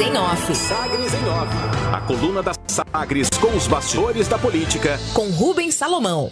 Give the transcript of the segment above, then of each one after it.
Sagres em Off. Sagres em Off. A coluna da Sagres com os bastidores da política. Com Rubens Salomão.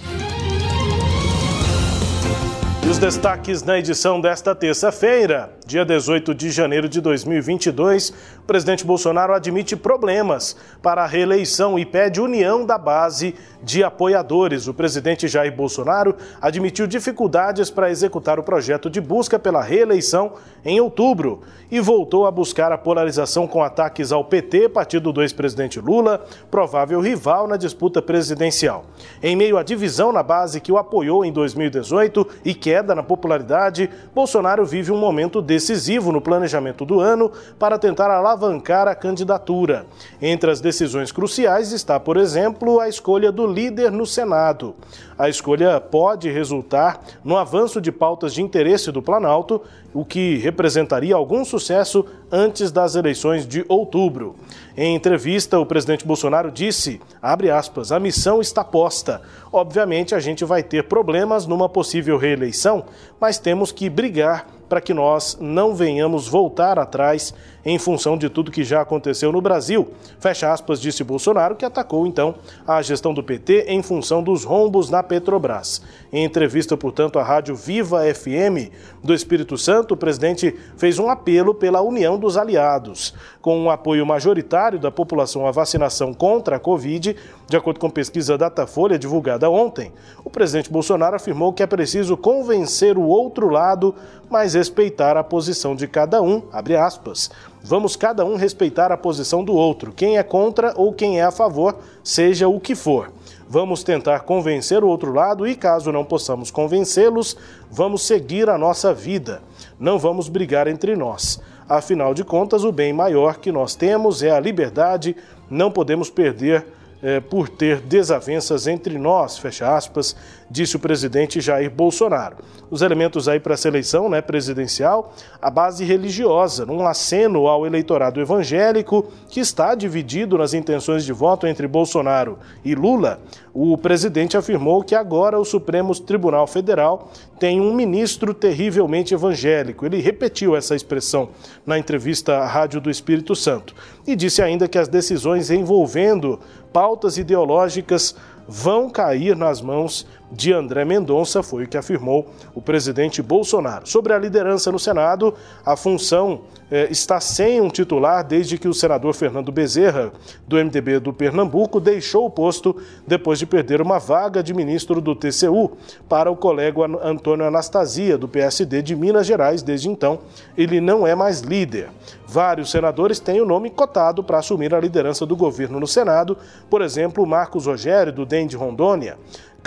E os destaques na edição desta terça-feira, dia 18 de janeiro de 2022, o presidente Bolsonaro admite problemas para a reeleição e pede união da base de apoiadores. O presidente Jair Bolsonaro admitiu dificuldades para executar o projeto de busca pela reeleição em outubro e voltou a buscar a polarização com ataques ao PT, partido do ex-presidente Lula, provável rival na disputa presidencial. Em meio à divisão na base que o apoiou em 2018 e queda na popularidade, Bolsonaro vive um momento decisivo no planejamento do ano para tentar alavancar a candidatura. Entre as decisões cruciais está, por exemplo, a escolha do líder no Senado. A escolha pode resultar no avanço de pautas de interesse do Planalto, o que representaria algum sucesso antes das eleições de outubro. Em entrevista, o presidente Bolsonaro disse, aspas, a missão está posta. Obviamente a gente vai ter problemas numa possível reeleição, mas temos que brigar para que nós não venhamos voltar atrás em função de tudo que já aconteceu no Brasil. Fecha aspas, disse Bolsonaro, que atacou então a gestão do PT em função dos rombos na Petrobras. Em entrevista, portanto, à rádio Viva FM do Espírito Santo, o presidente fez um apelo pela união dos aliados. Com um apoio majoritário da população à vacinação contra a Covid, de acordo com pesquisa Datafolha divulgada ontem, o presidente Bolsonaro afirmou que é preciso convencer o outro lado, mas respeitar a posição de cada um, aspas. Vamos cada um respeitar a posição do outro, quem é contra ou quem é a favor, seja o que for. Vamos tentar convencer o outro lado e, caso não possamos convencê-los, vamos seguir a nossa vida. Não vamos brigar entre nós. Afinal de contas, o bem maior que nós temos é a liberdade, não podemos perder é, por ter desavenças entre nós, fecha aspas, disse o presidente Jair Bolsonaro. Os elementos aí para a seleção né, presidencial, a base religiosa, num aceno ao eleitorado evangélico que está dividido nas intenções de voto entre Bolsonaro e Lula, o presidente afirmou que agora o Supremo Tribunal Federal tem um ministro terrivelmente evangélico. Ele repetiu essa expressão na entrevista à Rádio do Espírito Santo e disse ainda que as decisões envolvendo pautas ideológicas vão cair nas mãos de André Mendonça, foi o que afirmou o presidente Bolsonaro. Sobre a liderança no Senado, a função eh, está sem um titular desde que o senador Fernando Bezerra, do MDB do Pernambuco, deixou o posto depois de perder uma vaga de ministro do TCU para o colega Antônio Anastasia, do PSD de Minas Gerais. Desde então, ele não é mais líder. Vários senadores têm o nome cotado para assumir a liderança do governo no Senado, por exemplo, Marcos Rogério, do DEM de Rondônia.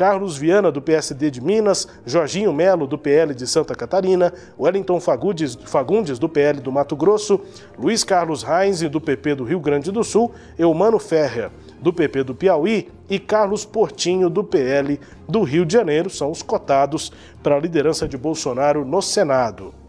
Carlos Viana, do PSD de Minas, Jorginho Melo, do PL de Santa Catarina, Wellington Fagundes, do PL do Mato Grosso, Luiz Carlos Reis, do PP do Rio Grande do Sul, Eumano Ferrer, do PP do Piauí e Carlos Portinho, do PL do Rio de Janeiro, são os cotados para a liderança de Bolsonaro no Senado.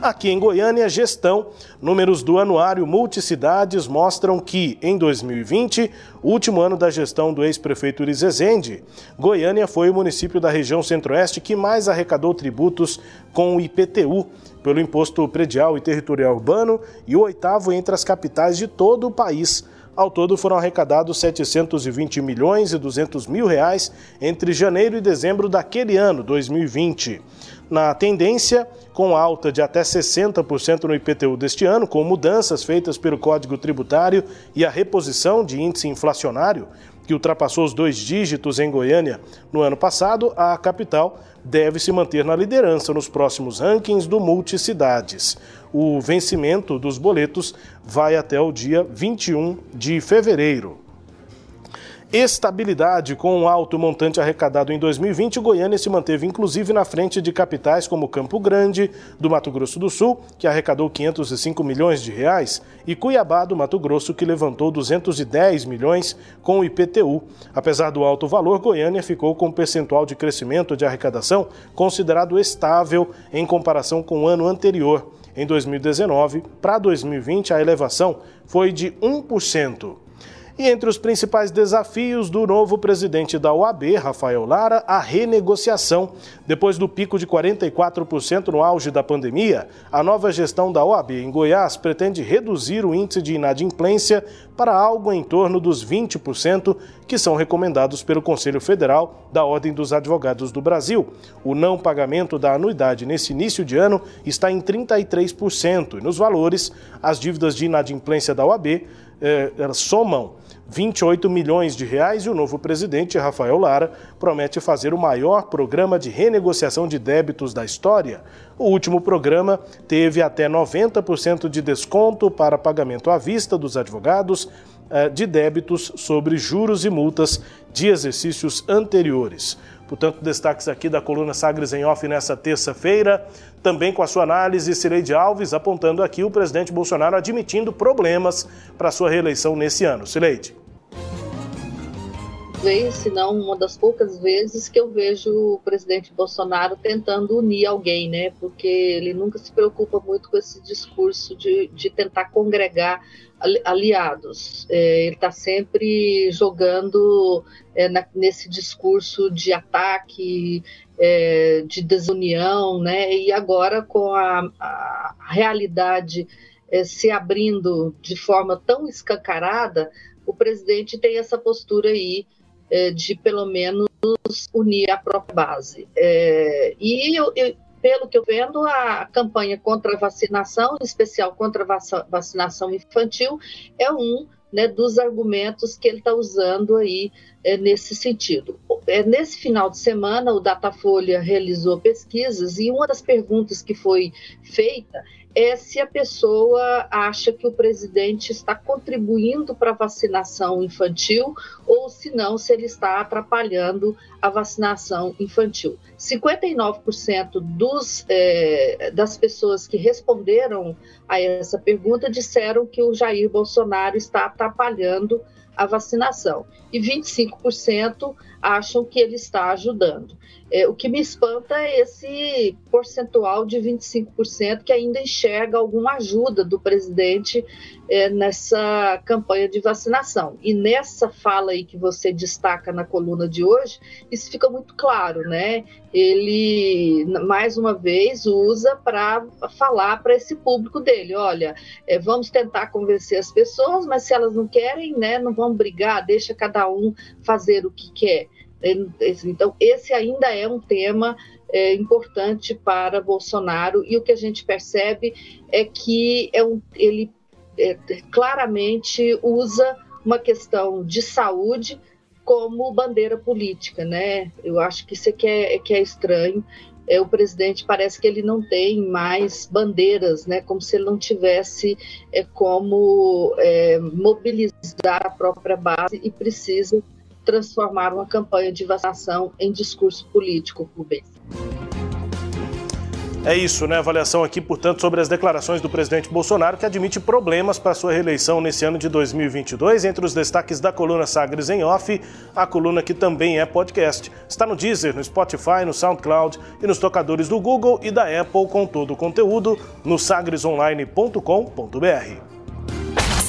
Aqui em Goiânia, gestão. Números do anuário Multicidades mostram que, em 2020, último ano da gestão do ex-prefeito Ezende, Goiânia foi o município da região centro-oeste que mais arrecadou tributos com o IPTU, pelo Imposto Predial e Territorial Urbano, e o oitavo entre as capitais de todo o país. Ao todo foram arrecadados 720 milhões e 200 mil reais entre janeiro e dezembro daquele ano, 2020 na tendência, com alta de até 60% no IPTU deste ano, com mudanças feitas pelo Código Tributário e a reposição de índice inflacionário, que ultrapassou os dois dígitos em Goiânia no ano passado, a capital deve se manter na liderança nos próximos rankings do Multicidades. O vencimento dos boletos vai até o dia 21 de fevereiro estabilidade com um alto montante arrecadado em 2020, Goiânia se manteve inclusive na frente de capitais como Campo Grande, do Mato Grosso do Sul, que arrecadou 505 milhões de reais, e Cuiabá, do Mato Grosso, que levantou 210 milhões com o IPTU. Apesar do alto valor, Goiânia ficou com um percentual de crescimento de arrecadação considerado estável em comparação com o ano anterior. Em 2019, para 2020, a elevação foi de 1%. E entre os principais desafios do novo presidente da OAB, Rafael Lara, a renegociação. Depois do pico de 44% no auge da pandemia, a nova gestão da OAB em Goiás pretende reduzir o índice de inadimplência para algo em torno dos 20%, que são recomendados pelo Conselho Federal da Ordem dos Advogados do Brasil. O não pagamento da anuidade nesse início de ano está em 33%, e nos valores, as dívidas de inadimplência da OAB eh, somam 28 milhões de reais e o novo presidente, Rafael Lara, promete fazer o maior programa de renegociação de débitos da história. O último programa teve até 90% de desconto para pagamento à vista dos advogados eh, de débitos sobre juros e multas de exercícios anteriores. Portanto, destaques aqui da coluna Sagres em Off nessa terça-feira. Também com a sua análise, Cileide Alves apontando aqui o presidente Bolsonaro admitindo problemas para sua reeleição nesse ano. Cileide vez, se não uma das poucas vezes que eu vejo o presidente Bolsonaro tentando unir alguém, né? Porque ele nunca se preocupa muito com esse discurso de, de tentar congregar aliados. É, ele está sempre jogando é, na, nesse discurso de ataque, é, de desunião, né? E agora com a, a realidade é, se abrindo de forma tão escancarada, o presidente tem essa postura aí de pelo menos unir a própria base. É, e eu, eu, pelo que eu vendo, a campanha contra a vacinação, em especial contra a vacinação infantil, é um né, dos argumentos que ele está usando aí é, nesse sentido. É, nesse final de semana, o Datafolha realizou pesquisas e uma das perguntas que foi feita é se a pessoa acha que o presidente está contribuindo para a vacinação infantil ou se não, se ele está atrapalhando a vacinação infantil. 59% dos, é, das pessoas que responderam a essa pergunta disseram que o Jair Bolsonaro está atrapalhando a vacinação e 25% acham que ele está ajudando. É, o que me espanta é esse percentual de 25% que ainda enxerga alguma ajuda do presidente é, nessa campanha de vacinação. E nessa fala aí que você destaca na coluna de hoje, isso fica muito claro, né? Ele, mais uma vez, usa para falar para esse público dele: olha, é, vamos tentar convencer as pessoas, mas se elas não querem, né, não vão brigar, deixa cada um fazer o que quer. Então, esse ainda é um tema é, importante para Bolsonaro, e o que a gente percebe é que é um, ele é, claramente usa uma questão de saúde como bandeira política, né? Eu acho que isso é que é, que é estranho. É, o presidente parece que ele não tem mais bandeiras, né? Como se ele não tivesse é, como é, mobilizar a própria base e precisa transformar uma campanha de vacinação em discurso político, Rubens. É isso, né? Avaliação aqui, portanto, sobre as declarações do presidente Bolsonaro, que admite problemas para sua reeleição nesse ano de 2022. Entre os destaques da coluna Sagres em Off, a coluna que também é podcast. Está no Deezer, no Spotify, no SoundCloud e nos tocadores do Google e da Apple com todo o conteúdo no sagresonline.com.br.